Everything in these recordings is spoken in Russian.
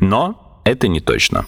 Но это не точно.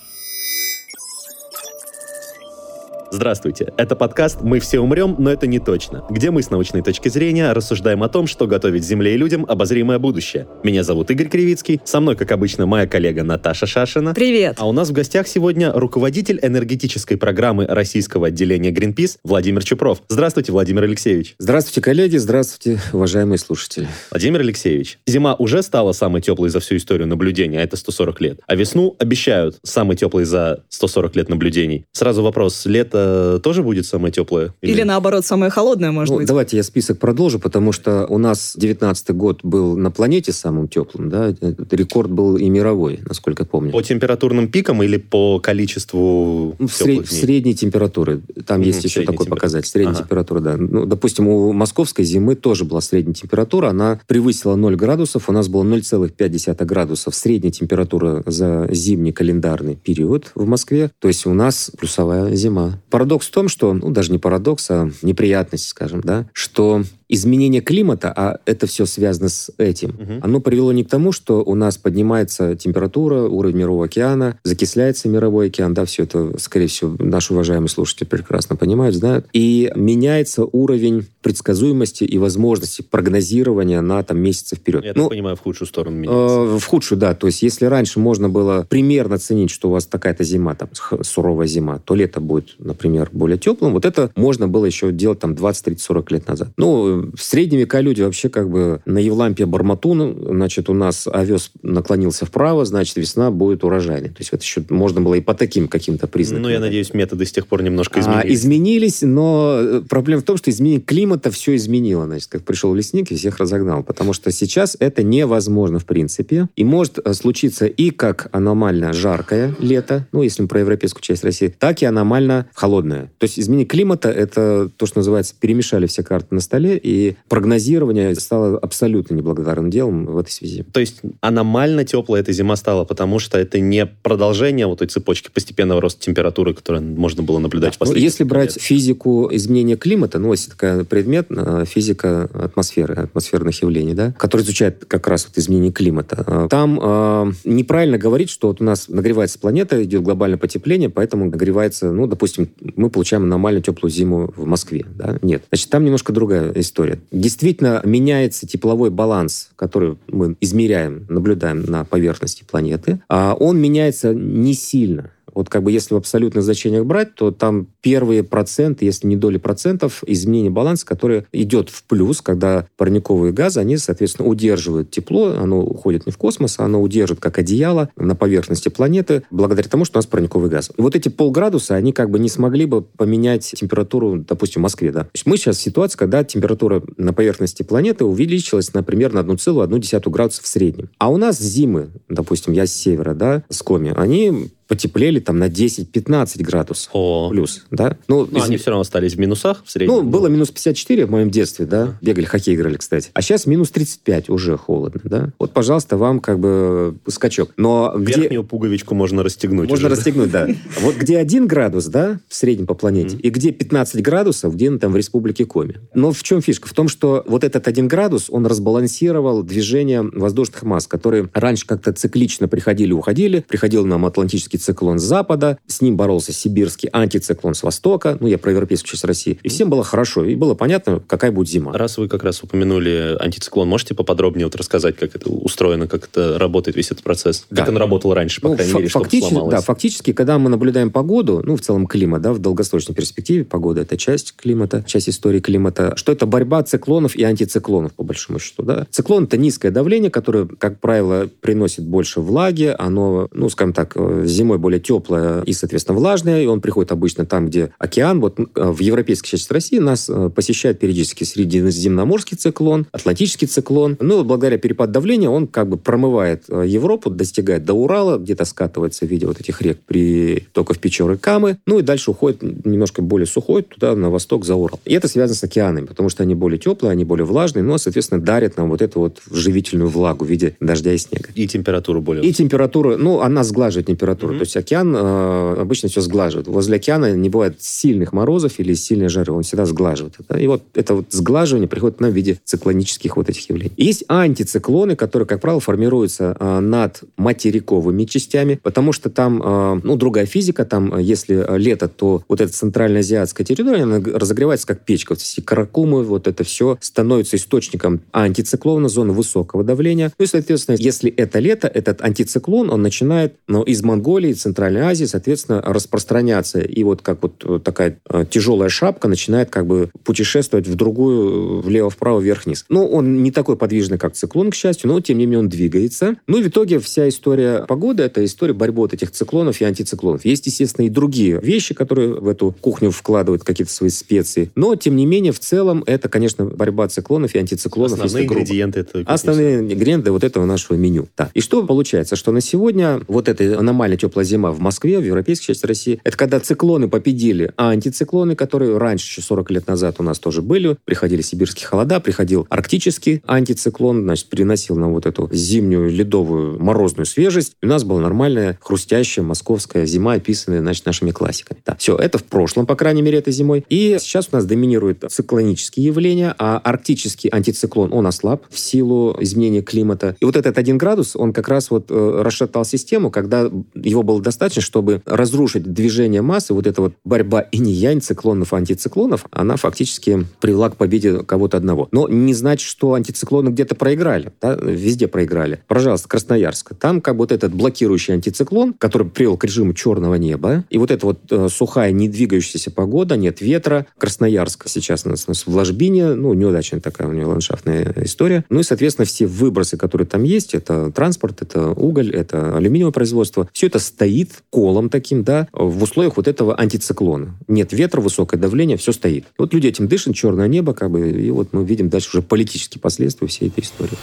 Здравствуйте, это подкаст «Мы все умрем, но это не точно», где мы с научной точки зрения рассуждаем о том, что готовит Земле и людям обозримое будущее. Меня зовут Игорь Кривицкий, со мной, как обычно, моя коллега Наташа Шашина. Привет! А у нас в гостях сегодня руководитель энергетической программы российского отделения Greenpeace Владимир Чупров. Здравствуйте, Владимир Алексеевич. Здравствуйте, коллеги, здравствуйте, уважаемые слушатели. Владимир Алексеевич, зима уже стала самой теплой за всю историю наблюдения, а это 140 лет. А весну обещают самой теплой за 140 лет наблюдений. Сразу вопрос, лето тоже будет самое теплое? Или, наоборот, самое холодное, может Ну, быть? давайте я список продолжу, потому что у нас 19 год был на планете самым теплым, да, рекорд был и мировой, насколько помню. По температурным пикам или по количеству Ну, в, сред- в дней? средней температуры. Там есть еще такой показатель. Средняя Ага. температура, да. Ну, допустим, у московской зимы тоже была средняя температура. Она превысила 0 градусов. У нас было 0,5 градусов средняя температура за зимний календарный период в Москве. То есть у нас плюсовая зима. Парадокс в том, что, ну, даже не парадокс, а неприятность, скажем, да, что изменение климата, а это все связано с этим, Мгм. оно привело не к тому, что у нас поднимается температура, уровень мирового океана, закисляется мировой океан, да, все это, скорее всего, наши уважаемые слушатели прекрасно понимают, знают, и меняется уровень предсказуемости и возможности прогнозирования на там месяцы вперед. Я Ну, так понимаю, в худшую сторону меняется. Э, В худшую, да. То есть, если раньше можно было примерно оценить, что у вас такая-то зима, там, суровая зима, то лето будет, например, более теплым. Вот это можно было еще делать там 20, 30, 40 лет назад. Ну, в средние века люди вообще как бы на Евлампия Барматун, значит, у нас овес наклонился вправо, значит, весна будет урожайной. То есть, это еще можно было и по таким каким-то признакам. Ну, я надеюсь, методы с тех пор немножко А, изменились. изменились, но э, проблема в том, что изменение климата все изменило. Значит, как пришел лесник и всех разогнал. Потому что сейчас это невозможно в принципе. И может э, случиться и как аномально жаркое лето, ну, если мы про европейскую часть России, так и аномально холодное. То есть изменение климата — это то, что называется, перемешали все карты на столе, и прогнозирование стало абсолютно неблагодарным делом в этой связи. То есть аномально теплая эта зима стала, потому что это не продолжение вот этой цепочки постепенного роста температуры, которую можно было наблюдать в Ну, последние если лет. брать физику изменения климата, ну, есть такой предмет, э, физика атмосферы, атмосферных явлений, да, который изучает как раз вот изменение климата. Э, Там э, неправильно говорить, что вот у нас нагревается планета, идет глобальное потепление, поэтому нагревается, ну, допустим, мы получаем аномально теплую зиму в Москве, да, нет. Значит, там немножко другая история. Действительно меняется тепловой баланс, который мы измеряем, наблюдаем на поверхности планеты, а он меняется не сильно. Вот как бы если в абсолютных значениях брать, то там первые проценты, если не доли процентов, изменения баланса, который идет в плюс, когда парниковые газы, они, соответственно, удерживают тепло, оно уходит не в космос, оно удерживает как одеяло на поверхности планеты, благодаря тому, что у нас парниковый газ. И вот эти полградуса, они как бы не смогли бы поменять температуру, допустим, в Москве, да. Мы сейчас в ситуации, когда температура на поверхности планеты увеличилась, например, на 1,1 градуса в среднем. А у нас зимы, допустим, я с севера, да, с Коми, они потеплели там на 10-15 градусов О. плюс, да? Ну, Но из- они все равно остались в минусах в среднем. ну, было минус 54 в моем детстве, да, бегали, хоккей играли, кстати. А сейчас минус 35, уже холодно, да. Вот, пожалуйста, вам как бы скачок. Но где... Верхнюю пуговичку можно расстегнуть. Можно уже, расстегнуть, да. Вот где 1 градус, да, в среднем по планете, и где 15 градусов, где там в республике Коми. Но в чем фишка? В том, что вот этот 1 градус, он разбалансировал движение воздушных масс, которые раньше как-то циклично приходили уходили. Приходил нам атлантический циклон с запада, с ним боролся сибирский антициклон с востока, ну, я про европейскую часть России. И всем было хорошо, и было понятно, какая будет зима. Раз вы как раз упомянули антициклон, можете поподробнее вот рассказать, как это устроено, как это работает, весь этот процесс? Да. Как он работал раньше, по Ну, крайней мере, фактически, сломалось? да, фактически, когда мы наблюдаем погоду, ну, в целом климат, да, в долгосрочной перспективе, погода – это часть климата, часть истории климата, что это борьба циклонов и антициклонов, по большому счету, да. Циклон – это низкое давление, которое, как правило, приносит больше влаги, оно, ну, скажем так, э, зимой зимой более теплое и, соответственно, влажное, и он приходит обычно там, где океан. Вот в европейской части России нас посещает периодически средиземноморский циклон, атлантический циклон. Ну, благодаря перепаду давления он как бы промывает Европу, достигает до Урала, где-то скатывается в виде вот этих рек при только в Печоры Камы, ну и дальше уходит немножко более сухой туда, на восток, за Урал. И это связано с океанами, потому что они более теплые, они более влажные, но, соответственно, дарят нам вот эту вот живительную влагу в виде дождя и снега. И температуру более И температура, ну, она сглаживает температуру. Mm-hmm. То есть океан э, обычно все сглаживает. Возле океана не бывает сильных морозов или сильной жары, он всегда сглаживает это. И вот это вот сглаживание приходит нам в виде циклонических вот этих явлений. Есть антициклоны, которые, как правило, формируются э, над материковыми частями, потому что там, э, ну, другая физика, там, э, если лето, то вот эта центральноазиатская территория, она разогревается как печка. Вот эти каракумы, вот это все становится источником антициклона, зоны высокого давления. Ну и, соответственно, если это лето, этот антициклон, он начинает ну, из Монголии, Центральной Азии, соответственно, распространяться. И вот как вот э, такая э, тяжелая шапка начинает как бы путешествовать в другую, влево-вправо, вверх-вниз. Ну, он не такой подвижный, как циклон, к счастью, но, тем не менее, он двигается. Ну, и в итоге вся история погоды — это история борьбы вот этих циклонов и антициклонов. Есть, естественно, и другие вещи, которые в эту кухню вкладывают какие-то свои специи. Но, тем не менее, в целом, это, конечно, борьба циклонов и антициклонов. Основные ингредиенты. Это Основные ингредиенты вот этого нашего меню. Да. И что получается? Что на сегодня вот эта аномальная теплая зима в Москве, в европейской части России, это когда циклоны победили а антициклоны, которые раньше, еще 40 лет назад у нас тоже были. Приходили сибирские холода, приходил арктический антициклон, значит, переносил нам вот эту зимнюю ледовую морозную свежесть. И у нас была нормальная хрустящая московская зима, описанная, значит, нашими классиками. Да. Все, это в прошлом, по крайней мере, этой зимой. И сейчас у нас доминируют циклонические явления, а арктический антициклон, он ослаб в силу изменения климата. И вот этот один градус, он как раз вот э, расшатал систему, когда его было достаточно, чтобы разрушить движение массы, вот эта вот борьба и не янь циклонов, антициклонов, она фактически привела к победе кого-то одного. Но не значит, что антициклоны где-то проиграли, да? везде проиграли. Пожалуйста, Красноярск. Там как вот этот блокирующий антициклон, который привел к режиму черного неба, и вот эта вот э, сухая, не двигающаяся погода, нет ветра. Красноярск сейчас у нас, у нас в ложбине, ну, неудачная такая у него ландшафтная история. Ну и, соответственно, все выбросы, которые там есть, это транспорт, это уголь, это алюминиевое производство, все это стоит колом таким, да, в условиях вот этого антициклона. Нет ветра, высокое давление, все стоит. Вот люди этим дышат, черное небо, как бы, и вот мы видим дальше уже политические последствия всей этой истории.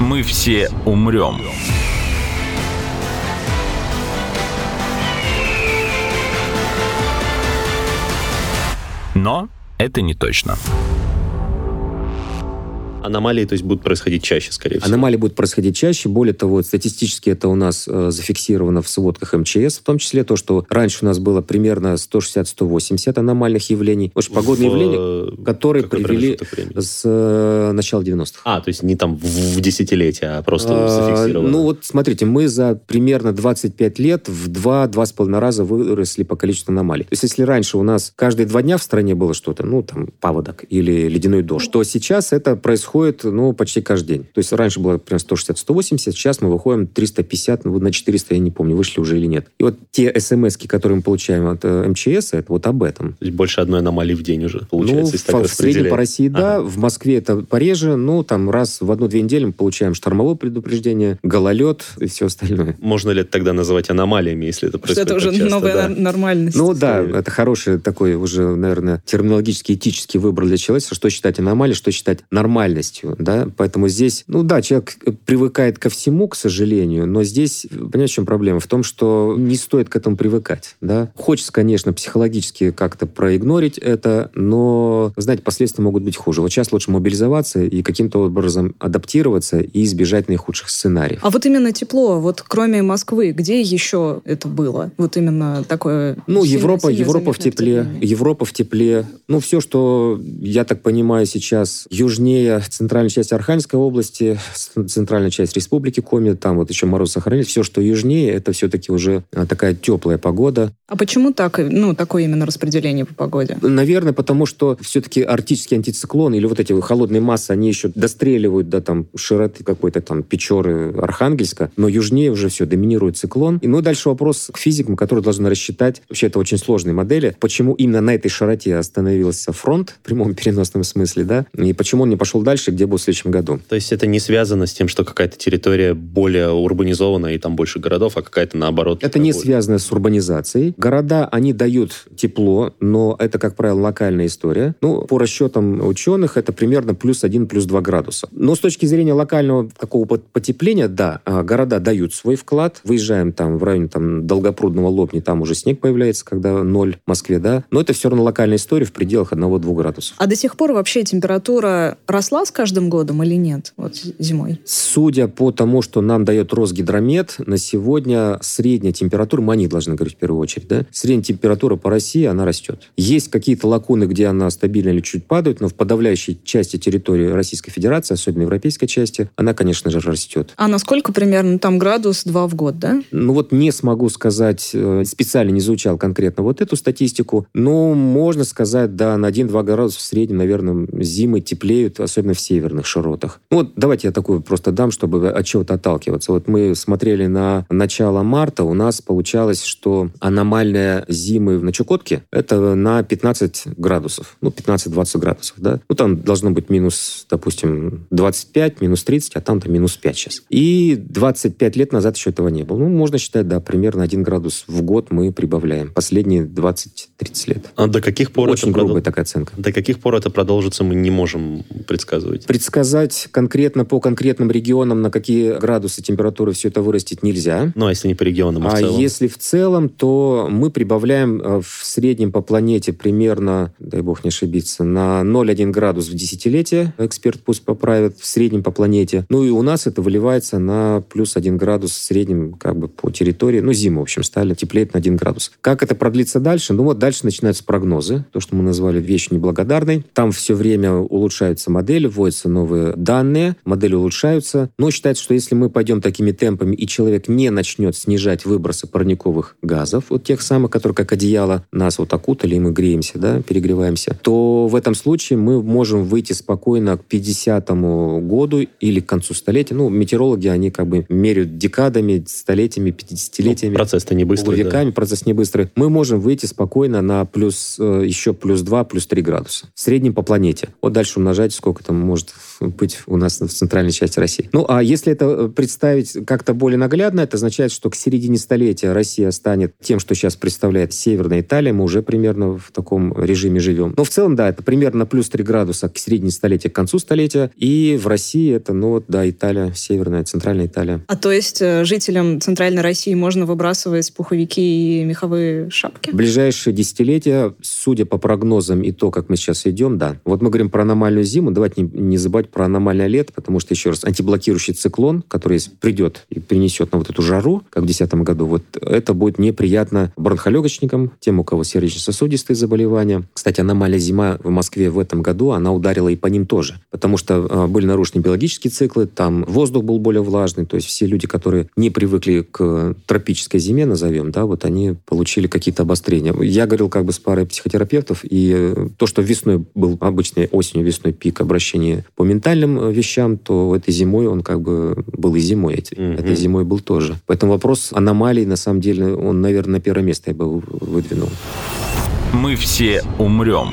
Мы все умрем. Но это не точно. Аномалии, то есть, будут происходить чаще, скорее всего. Аномалии будут происходить чаще. Более того, статистически это у нас э, зафиксировано в сводках МЧС, в том числе то, что раньше у нас было примерно 160-180 аномальных явлений. Потому погодные в... явления, которые привели с э, начала 90-х. А, то есть не там в, в десятилетия, а просто а, зафиксировано. Ну вот смотрите, мы за примерно 25 лет в 2-2,5 раза выросли по количеству аномалий. То есть если раньше у нас каждые два дня в стране было что-то, ну там паводок или ледяной дождь, то сейчас это происходит происходит, ну, почти каждый день. То есть раньше было примерно 160-180, сейчас мы выходим 350, ну, на 400, я не помню, вышли уже или нет. И вот те смс которые мы получаем от э, МЧС, это вот об этом. То есть больше одной аномалии в день уже получается, ну, в, в среднем по России, да. Ага. В Москве это пореже, ну, там раз в одну-две недели мы получаем штормовое предупреждение, гололед и все остальное. Можно ли это тогда называть аномалиями, если это происходит Что это уже часто, новая да? нормальность. Ну, да, это хороший такой уже, наверное, терминологический, этический выбор для человека, что считать аномалией, что считать нормальностью, да, Поэтому здесь, ну да, человек привыкает ко всему, к сожалению, но здесь, понимаете, в чем проблема? В том, что не стоит к этому привыкать, да. Хочется, конечно, психологически как-то проигнорить это, но, знаете, последствия могут быть хуже. Вот сейчас лучше мобилизоваться и каким-то образом адаптироваться и избежать наихудших сценариев. А вот именно тепло, вот кроме Москвы, где еще это было? Вот именно такое... Ну, сильно, Европа, сильно Европа в тепле, Европа в тепле. Ну, все, что, я так понимаю, сейчас южнее центральной части Архангельской области, центральная часть республики Коми, там вот еще мороз сохранились. Все, что южнее, это все-таки уже а, такая теплая погода. А почему так, ну, такое именно распределение по погоде? Наверное, потому что все-таки арктический антициклон или вот эти холодные массы, они еще достреливают до там широты какой-то там Печоры, Архангельска, но южнее уже все, доминирует циклон. И, ну, дальше вопрос к физикам, которые должны рассчитать, вообще это очень сложные модели, почему именно на этой широте остановился фронт, в прямом переносном смысле, да, и почему он не пошел дальше, дальше, где будет в следующем году. То есть это не связано с тем, что какая-то территория более урбанизована и там больше городов, а какая-то наоборот. Это не связано с урбанизацией. Города, они дают тепло, но это, как правило, локальная история. Ну, по расчетам ученых, это примерно плюс 1, плюс 2 градуса. Но с точки зрения локального такого потепления, да, а, города дают свой вклад. Выезжаем там в районе там, Долгопрудного Лобни, там уже снег появляется, когда ноль в Москве, да. Но это все равно локальная история в пределах 1-2 градусов. А до сих пор вообще температура росла с каждым годом или нет? Вот зимой. Судя по тому, что нам дает Росгидромет, на сегодня средняя температура, мы о них должны говорить в первую очередь, да, средняя температура по России, она растет. Есть какие-то лакуны, где она стабильно или чуть падает, но в подавляющей части территории Российской Федерации, особенно европейской части, она, конечно же, растет. А насколько примерно там градус два в год, да? Ну вот не смогу сказать, э, специально не изучал конкретно вот эту статистику, но можно сказать, да, на 1-2 градуса в среднем, наверное, зимы теплеют, особенно в северных широтах. Ну, вот давайте я такую просто дам, чтобы от чего-то отталкиваться. Вот мы смотрели на начало марта, у нас получалось, что аномальная зимы на Чукотке это на 15 градусов, ну, 15-20 градусов, да. Ну, там должно быть минус, допустим, 25, минус 30, а там-то минус 5 сейчас. И 25 лет назад еще этого не было. Ну, можно считать, да, примерно 1 градус в год мы прибавляем. Последние 20-30 лет. А до каких пор Очень это грубая продол- такая оценка. До каких пор это продолжится, мы не можем предсказывать. Предсказать конкретно по конкретным регионам, на какие градусы температуры все это вырастет, нельзя. Ну, а если не по регионам, а в А целом? если в целом, то мы прибавляем э, в среднем по планете примерно, дай бог не ошибиться, на 0,1 градус в десятилетие. Эксперт пусть поправит, в среднем по планете. Ну и у нас это выливается на плюс 1 градус в среднем как бы по территории. Ну, зиму, в общем, стали теплеет на 1 градус. Как это продлится дальше? Ну вот дальше начинаются прогнозы, то, что мы назвали вещь неблагодарной. Там все время улучшаются модели, вводятся новые данные, модели улучшаются. Но считается, что если мы пойдем такими темпами, и человек не начнет снижать выбросы парниковых газов, вот тех самых, которые как одеяло нас вот окутали, и мы греемся, да, перегреваемся, то в этом случае мы можем выйти спокойно к 50 году или к концу столетия. Ну, метеорологи, они как бы меряют декадами, столетиями, 50-летиями. Ну, процесс-то не быстрый, да. Полувеками, процесс не быстрый. Мы можем выйти спокойно на плюс, э, еще плюс 2, плюс 3 градуса. В среднем по планете. Вот дальше умножать, сколько там может быть у нас в центральной части России. Ну, а если это э, представить как-то более наглядно, это означает, что к середине столетия Россия станет тем, что сейчас представляет Северная Италия. Мы уже примерно в таком режиме живем. Но в целом, да, это примерно плюс 3 градуса к середине столетия, к концу столетия. И в России это, ну, да, Италия, Северная, Центральная Италия. А то есть э, жителям Центральной России можно выбрасывать пуховики и меховые шапки? Ближайшие десятилетия, судя по прогнозам и то, как мы сейчас идем, да. Вот мы говорим про аномальную зиму, давайте не, не забывать про аномальное лето, потому что, еще раз, антиблокирующий циклон, который придет и принесет нам вот эту жару, как в 2010 году, вот это будет неприятно бронхолегочникам, тем, у кого сердечно-сосудистые заболевания. Кстати, аномальная зима в Москве в этом году, она ударила и по ним тоже, потому что э, были нарушены биологические циклы, там воздух был более влажный, то есть все люди, которые не привыкли к тропической зиме, назовем, да, вот они получили какие-то обострения. Я говорил как бы с парой психотерапевтов, и то, что весной был обычный осенью, весной пик обращения по ментальным э, вещам, то этой зимой он как бы был и зимой, эти- Мгм. этой зимой был тоже. Поэтому вопрос аномалий, на самом деле, он, наверное, на первое место я бы выдвинул. Мы все умрем.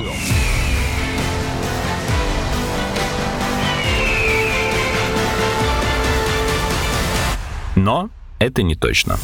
Но это не точно.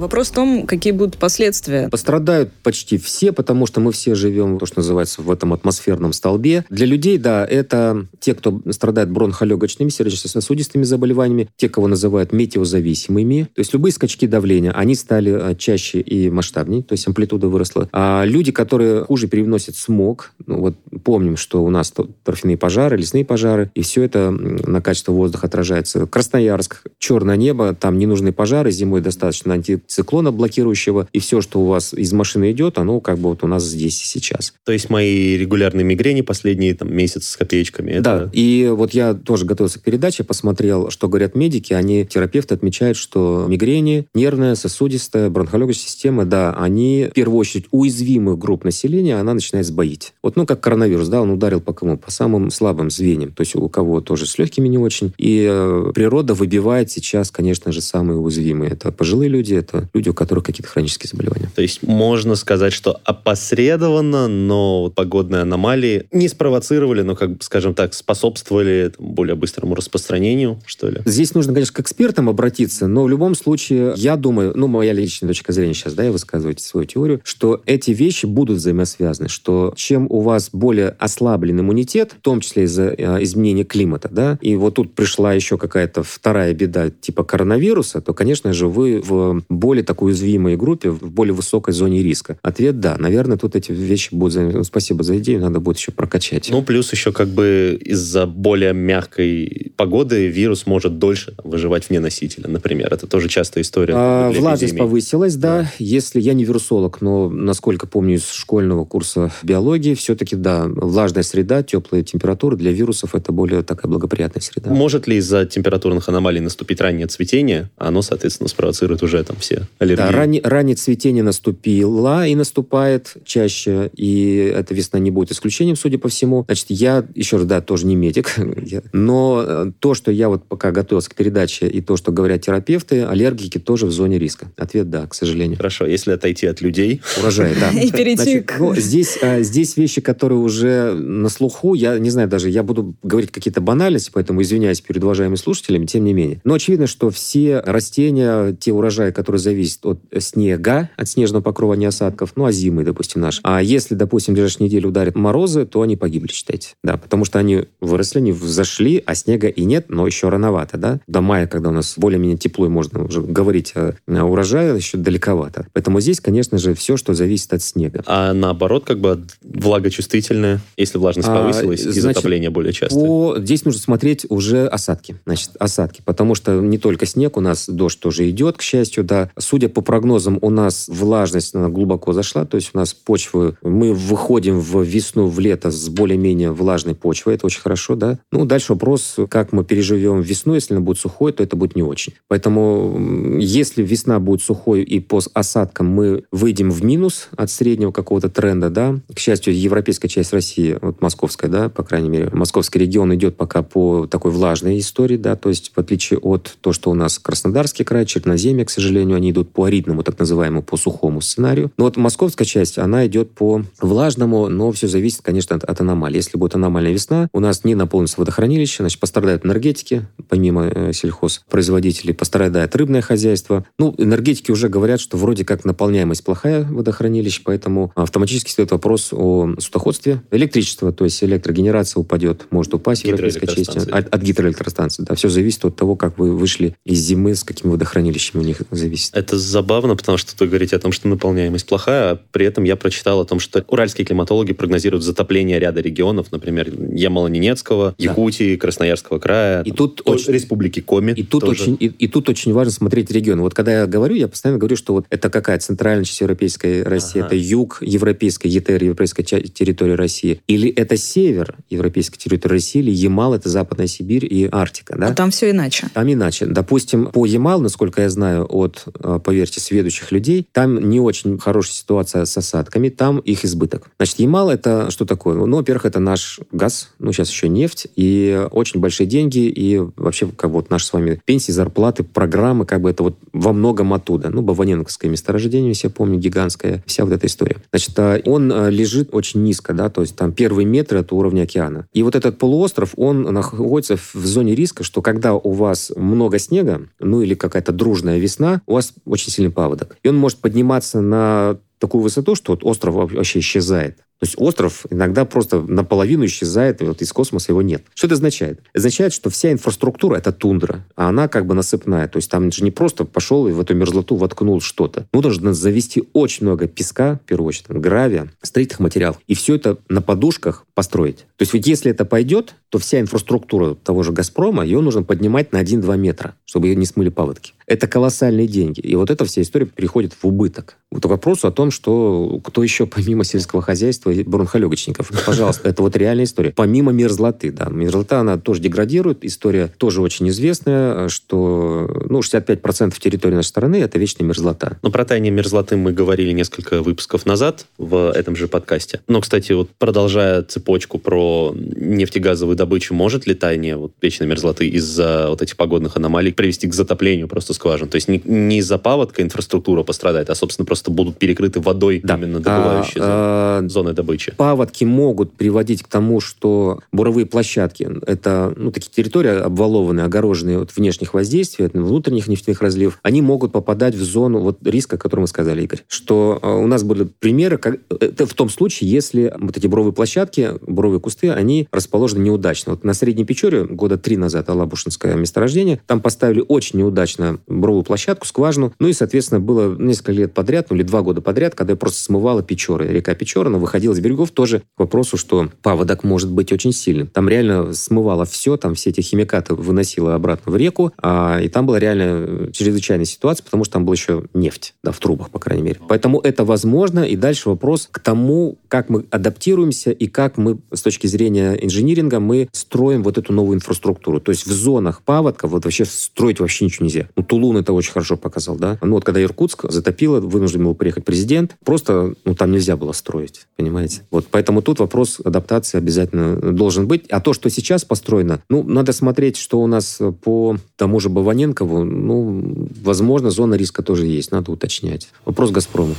Вопрос в том, какие будут последствия. Пострадают почти все, потому что мы все живем, то, что называется, в этом атмосферном столбе. Для людей, да, это те, кто страдает бронхолегочными, сердечно-сосудистыми заболеваниями, те, кого называют метеозависимыми. То есть любые скачки давления, они стали а, чаще и масштабнее, то есть амплитуда выросла. А люди, которые хуже переносят смог, ну вот помним, что у нас то- торфяные пожары, лесные пожары, и все это на качество воздуха отражается. Красноярск, черное небо, там не нужны пожары, зимой достаточно антициклона блокирующего, и все, что у вас из машины идет, оно как бы вот у нас здесь и сейчас. То есть мои регулярные мигрени последние там, месяц с копеечками. это- Да, и вот я тоже готовился к передаче, посмотрел, что говорят медики. Они, терапевты, отмечают, что мигрени, нервная, сосудистая, бронхолегочная система, да, они в первую очередь уязвимых групп населения, она начинает сбоить. Вот, ну, как коронавирус, да, он ударил по кому? По самым слабым звеньям. То есть у кого тоже с легкими не очень. И э, природа выбивает сейчас, конечно же, самые уязвимые. Это пожилые люди, это это люди, у которых какие-то хронические заболевания. То есть можно сказать, что опосредованно, но погодные аномалии не спровоцировали, но, как, скажем так, способствовали более быстрому распространению, что ли? Здесь нужно, конечно, к экспертам обратиться, но в любом случае, я думаю, ну, моя личная точка зрения сейчас, да, я высказываю свою теорию, что эти вещи будут взаимосвязаны, что чем у вас более ослаблен иммунитет, в том числе из-за э, изменения климата, да, и вот тут пришла еще какая-то вторая беда типа коронавируса, то, конечно же, вы в более такой уязвимой группе, в более высокой зоне риска. Ответ – да. Наверное, тут эти вещи будут... Ну, спасибо за идею, надо будет еще прокачать. Ну, плюс еще как бы из-за более мягкой погоды вирус может дольше выживать вне носителя, например. Это тоже частая история. А, влажность повысилась, да. да. Если я не вирусолог, но, насколько помню из школьного курса биологии, все-таки, да, влажная среда, теплые температуры для вирусов – это более такая благоприятная среда. Может ли из-за температурных аномалий наступить раннее цветение? Оно, соответственно, спровоцирует уже там все аллергии. Да, раннее, раннее цветение наступило и наступает чаще, и эта весна не будет исключением, судя по всему. Значит, я, еще раз, да, тоже не медик, но э, то, что я вот пока готовился к передаче, и то, что говорят терапевты, аллергики тоже в зоне риска. Ответ – да, к сожалению. Хорошо, если отойти от людей... Урожай, да. И перейти к... Ну, здесь, а, здесь вещи, которые уже на слуху, я не знаю даже, я буду говорить какие-то банальности, поэтому извиняюсь перед уважаемыми слушателями, тем не менее. Но очевидно, что все растения, те урожаи, которые зависят от снега, от снежного покрова, не осадков, ну, а зимы, допустим, наш. А если, допустим, в ближайшие недели ударят морозы, то они погибли, считайте. Да, потому что они выросли, они взошли, а снега и нет, но еще рановато, да. До мая, когда у нас более-менее тепло, и можно уже говорить о, о урожае, еще далековато. Поэтому здесь, конечно же, все, что зависит от снега. А наоборот, как бы влагочувствительная, если влажность а, повысилась, а, и затопление более часто? По... Здесь нужно смотреть уже осадки. Значит, осадки. Потому что не только снег, у нас дождь тоже идет, к счастью, да. Судя по прогнозам, у нас влажность она глубоко зашла, то есть у нас почвы, мы выходим в весну, в лето с более-менее влажной почвой, это очень хорошо, да. Ну, дальше вопрос, как мы переживем весну, если она будет сухой, то это будет не очень. Поэтому, если весна будет сухой и по осадкам мы выйдем в минус от среднего какого-то тренда, да, к счастью, европейская часть России, вот московская, да, по крайней мере, московский регион идет пока по такой влажной истории, да, то есть в отличие от то, что у нас Краснодарский край, Черноземье, к сожалению, они идут по аридному, так называемому, по сухому сценарию. Но вот московская часть, она идет по влажному, но все зависит, конечно, от, от аномалии. Если будет аномальная весна, у нас не наполнится водохранилище, значит, пострадают энергетики, помимо э, сельхозпроизводителей, пострадает рыбное хозяйство. Ну, энергетики уже говорят, что вроде как наполняемость плохая водохранилищ, поэтому автоматически стоит вопрос о судоходстве. Электричество, то есть электрогенерация упадет, может упасть в европейской части. От, от гидроэлектростанции, да. Все зависит от того, как вы вышли из зимы, с какими водохранилищами у них зависит. Это забавно, потому что вы говорите о том, что наполняемость плохая, а при этом я прочитал о том, что уральские климатологи прогнозируют затопление ряда регионов, например, Ямало-Ненецкого, да. Якутии, Красноярского края, и тут очень, Республики Коми. И тут, тоже. очень, и, и тут очень важно смотреть регион. Вот когда я говорю, я постоянно говорю, что вот это какая центральная часть европейской России, ага. это юг европейской, ЕТР, европейской территории России, или это север европейской территории России, или Ямал, это Западная Сибирь и Арктика. Да? А там все иначе. Там иначе. Допустим, по Ямал, насколько я знаю от, поверьте, сведущих людей, там не очень хорошая ситуация с осадками, там их избыток. Значит, Ямал это что такое? Ну, во-первых, это наш газ, ну, сейчас еще нефть, и очень большие деньги, и вообще, как бы вот наши с вами пенсии, зарплаты, программы, как бы это вот во многом оттуда. Ну, Баваненковское месторождение, я помню, гигантское, вся вот эта история. Значит, а, он э, лежит очень низко, да, то есть там первый метр от уровня океана. И вот этот полуостров, он находится в зоне риска, что когда у вас много снега, ну или какая-то дружная весна, у вас очень сильный паводок. И он может подниматься на такую высоту, что вот остров вообще исчезает. То есть остров иногда просто наполовину исчезает, и вот из космоса его нет. Что это означает? Это означает, что вся инфраструктура — это тундра, а она как бы насыпная. То есть там же не просто пошел и в эту мерзлоту воткнул что-то. Ну, нужно завести очень много песка, в первую очередь, гравия, строительных материалов, и все это на подушках построить. То есть ведь если это пойдет, то вся инфраструктура того же «Газпрома», ее нужно поднимать на 1-2 метра, чтобы ее не смыли паводки. Это колоссальные деньги. И вот эта вся история переходит в убыток. Вот вопрос о том, что кто еще помимо сельского хозяйства бронхолегочников. Пожалуйста, это вот реальная история. Помимо мерзлоты, да. Мерзлота, она тоже деградирует. История тоже очень известная, что ну, 65% территории нашей страны – это вечная мерзлота. Но про таяние мерзлоты мы говорили несколько выпусков назад в этом же подкасте. Но, кстати, вот продолжая цепочку цепочку про нефтегазовую добычу. Может ли таяние вот, вечной мерзлоты из-за вот этих погодных аномалий привести к затоплению просто скважин? То есть не, не из-за паводка инфраструктура пострадает, а, собственно, просто будут перекрыты водой да. именно добывающие а, зоны, зоны добычи. Паводки могут приводить к тому, что буровые площадки — это ну, такие территории обвалованные, огороженные от внешних воздействий, от внутренних нефтяных разливов. Они могут попадать в зону вот риска, о котором вы сказали, Игорь. Что а, у нас будут примеры, как, это в том случае, если вот эти буровые площадки, буровые кусты, они расположены неудачно. Вот на Средней Печоре года три назад Алабушинское месторождение, там поставили очень неудачно буровую площадку, скважину, ну и, соответственно, было несколько лет подряд, ну или два года подряд, когда просто смывала Печоры. Река Печора, она выходила с берегов тоже к вопросу, что паводок может быть очень сильным. Там реально смывало все, там все эти химикаты выносило обратно в реку, а, и там была реально чрезвычайная ситуация, потому что там была еще нефть, да, в трубах, по крайней мере. Поэтому это возможно, и дальше вопрос к тому, как мы адаптируемся и как мы с точки зрения инжиниринга мы строим вот эту новую инфраструктуру. То есть в зонах паводка вот вообще строить вообще ничего нельзя. Ну, Тулун это очень хорошо показал, да. Ну, вот когда Иркутск затопило, вынужден был приехать президент, просто, ну, там нельзя было строить, понимаете? Вот, поэтому тут вопрос адаптации обязательно должен быть. А то, что сейчас построено, ну, надо смотреть, что у нас по тому же Баваненкову, ну, возможно, зона риска тоже есть, надо уточнять. Вопрос Газпрома.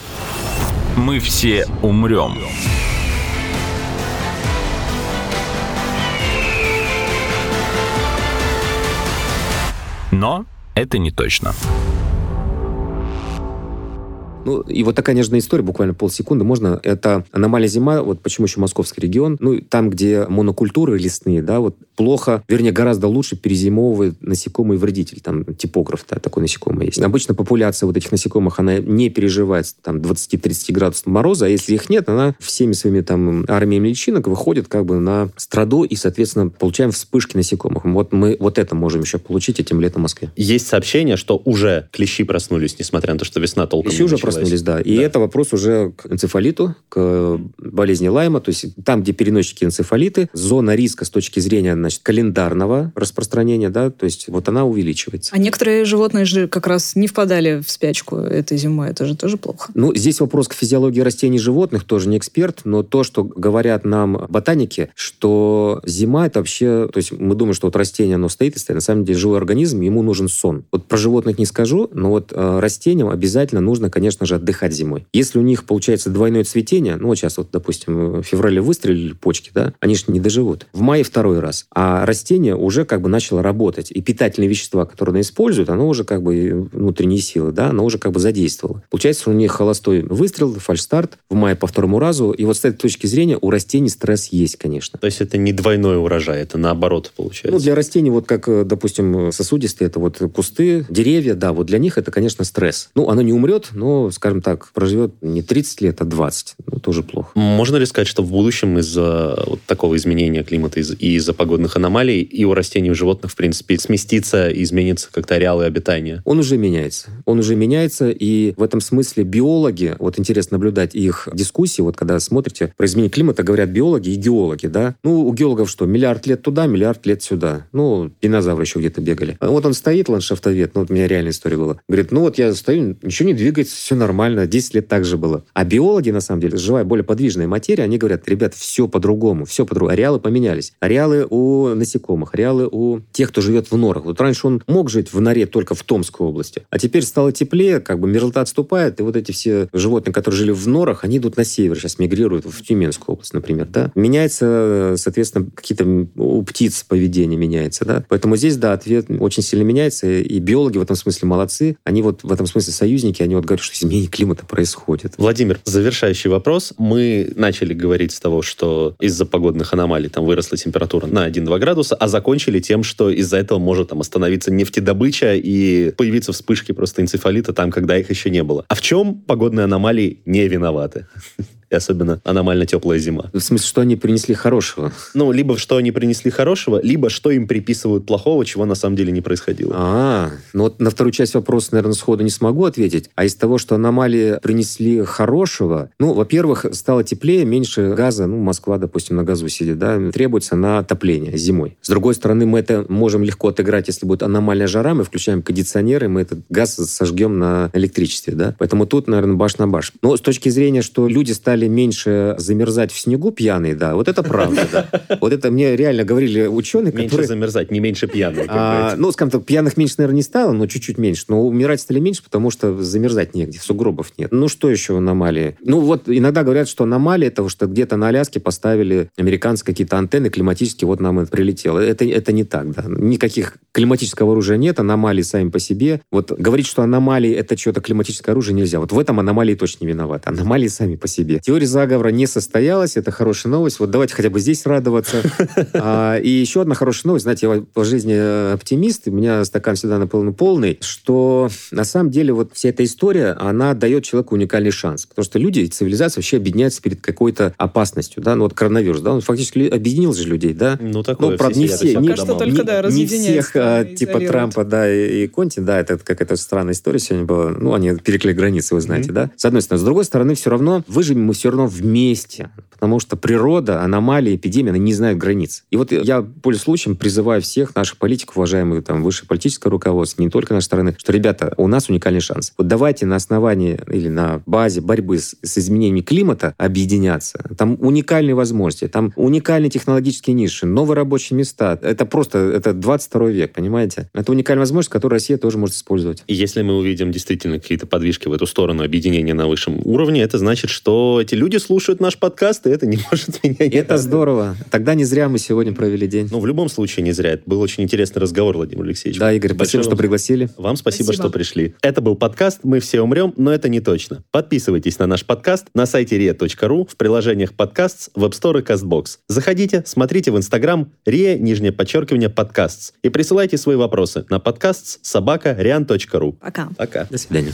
Мы все умрем. Но это не точно. Ну, и вот такая нежная история, буквально полсекунды. Можно, это аномалия зима, вот почему еще московский регион, ну, там, где монокультуры лесные, да, вот плохо, вернее, гораздо лучше перезимовывает насекомый вредитель, там, типограф, да, такой насекомый есть. Обычно популяция вот этих насекомых, она не переживает там 20-30 градусов мороза, а если их нет, она всеми своими там армиями личинок выходит как бы на страду, и, соответственно, получаем вспышки насекомых. Вот мы вот это можем еще получить этим летом в Москве. Есть сообщение, что уже клещи проснулись, несмотря на то, что весна толком клещи не уже проснулись, да. И да. это вопрос уже к энцефалиту, к болезни Лайма. То есть там, где переносчики энцефалиты, зона риска с точки зрения значит, календарного распространения, да, то есть вот она увеличивается. А некоторые животные же как раз не впадали в спячку этой зимой. Это же тоже плохо. Ну, здесь вопрос к физиологии растений и животных, тоже не эксперт, но то, что говорят нам ботаники, что зима это вообще, то есть мы думаем, что вот растение, оно стоит и стоит, на самом деле живой организм, ему нужен сон. Вот про животных не скажу, но вот э, растениям обязательно нужно, конечно же, отдыхать зимой. Если у них получается двойное цветение, ну вот сейчас вот, допустим, в феврале выстрелили почки, да, они же не доживут. В мае второй раз. А растение уже как бы начало работать. И питательные вещества, которые оно использует, оно уже как бы внутренние силы, да, оно уже как бы задействовало. Получается, у них холостой выстрел, фальшстарт в мае по второму разу. И вот с этой точки зрения у растений стресс есть, конечно. То есть это не двойной урожай, это наоборот получается. Ну, для растений, вот как, допустим, сосудистые, это вот кусты, деревья, да, вот для них это, конечно, стресс. Ну, оно не умрет, но, скажем так, проживет не 30 лет, а 20. Тоже плохо. Можно ли сказать, что в будущем из-за вот такого изменения климата и из-за погодных аномалий и у растений, и у животных, в принципе, сместится изменится как-то ареалы обитания? Он уже меняется. Он уже меняется, и в этом смысле биологи, вот интересно наблюдать их дискуссии, вот когда смотрите про изменение климата, говорят биологи и геологи, да? Ну, у геологов что, миллиард лет туда, миллиард лет сюда. Ну, динозавры еще где-то бегали. А вот он стоит, ландшафтовед, ну, вот у меня реальная история была. Говорит, ну, вот я стою, ничего не двигается, все нормально, 10 лет так же было. А биологи, на самом деле, живая, более подвижная материя, они говорят, ребят, все по-другому, все по-другому. Ареалы поменялись. Ареалы у насекомых, ареалы у тех, кто живет в норах. Вот раньше он мог жить в норе только в Томской области. А теперь стало теплее, как бы мерзлота отступает, и вот эти все животные, которые жили в норах, они идут на север, сейчас мигрируют в Тюменскую область, например, да. Меняется, соответственно, какие-то у птиц поведение меняется, да. Поэтому здесь, да, ответ очень сильно меняется, и биологи в этом смысле молодцы. Они вот в этом смысле союзники, они вот говорят, что изменение климата происходит. Владимир, завершающий вопрос. Мы начали говорить с того, что из-за погодных аномалий там выросла температура на 1-2 градуса, а закончили тем, что из-за этого может там остановиться нефтедобыча и появиться вспышки просто энцефалита там, когда их еще не было. А в чем погодные аномалии не виноваты? И особенно аномально теплая зима. В смысле, что они принесли хорошего? Ну, либо что они принесли хорошего, либо что им приписывают плохого, чего на самом деле не происходило. А, ну вот на вторую часть вопроса, наверное, сходу не смогу ответить. А из того, что аномалии принесли хорошего, ну, во-первых, стало теплее, меньше газа, ну, Москва, допустим, на газу сидит, да, требуется на отопление зимой. С другой стороны, мы это можем легко отыграть, если будет аномальная жара, мы включаем кондиционеры, мы этот газ сожгем на электричестве, да. Поэтому тут, наверное, баш на баш. Но с точки зрения, что люди стали стали меньше замерзать в снегу пьяные, да, вот это правда, да. Вот это мне реально говорили ученые, Меньше которые... замерзать, не меньше пьяных. А, ну, скажем так, пьяных меньше, наверное, не стало, но чуть-чуть меньше. Но умирать стали меньше, потому что замерзать негде, сугробов нет. Ну, что еще аномалии? Ну, вот иногда говорят, что аномалия этого, что где-то на Аляске поставили американцы какие-то антенны климатические, вот нам это прилетело. Это, это не так, да. Никаких климатического оружия нет, аномалии сами по себе. Вот говорить, что аномалии это что-то климатическое оружие нельзя. Вот в этом аномалии точно не виноваты. Аномалии сами по себе. Теория заговора не состоялась, это хорошая новость. Вот давайте хотя бы здесь радоваться. А, и еще одна хорошая новость. Знаете, я по жизни э, оптимист, у меня стакан всегда наполовину полный, что на самом деле вот вся эта история, она дает человеку уникальный шанс. Потому что люди, цивилизация вообще объединяются перед какой-то опасностью. Да? Ну вот коронавирус, да, он фактически объединил же людей, да? Ну, такое. Ну, правда, не все, не- что только, да, не всех, а, типа. Трампа, да, и, и Конти, да, это какая-то странная история сегодня была. Ну, они перекли границы, вы знаете, да? С одной стороны. С другой стороны, все равно выживем мы все равно вместе. Потому что природа, аномалии, эпидемии, она не знают границ. И вот я, пользуясь случаем, призываю всех наших политиков, уважаемые там высшее политическое руководство, не только нашей страны, что, ребята, у нас уникальный шанс. Вот давайте на основании или на базе борьбы с, с изменениями климата объединяться. Там уникальные возможности, там уникальные технологические ниши, новые рабочие места. Это просто, это 22 век, понимаете? Это уникальная возможность, которую Россия тоже может использовать. И если мы увидим действительно какие-то подвижки в эту сторону объединения на высшем уровне, это значит, что эти люди слушают наш подкаст, и это не может меня не это радовать. здорово. Тогда не зря мы сегодня провели день. Ну, в любом случае, не зря. Это был очень интересный разговор, Владимир Алексеевич. да, Игорь, спасибо, Большое что вам пригласили. Вам спасибо, Спасибо. что пришли. Это был подкаст «Мы все умрем, но это не точно». Подписывайтесь на наш подкаст на сайте ria.ru, в приложениях подкастс, в App Store и CastBox. Заходите, смотрите в Instagram ria, нижнее подчеркивание, подкастс. И присылайте свои вопросы на подкастс собака. Пока. Пока. До свидания.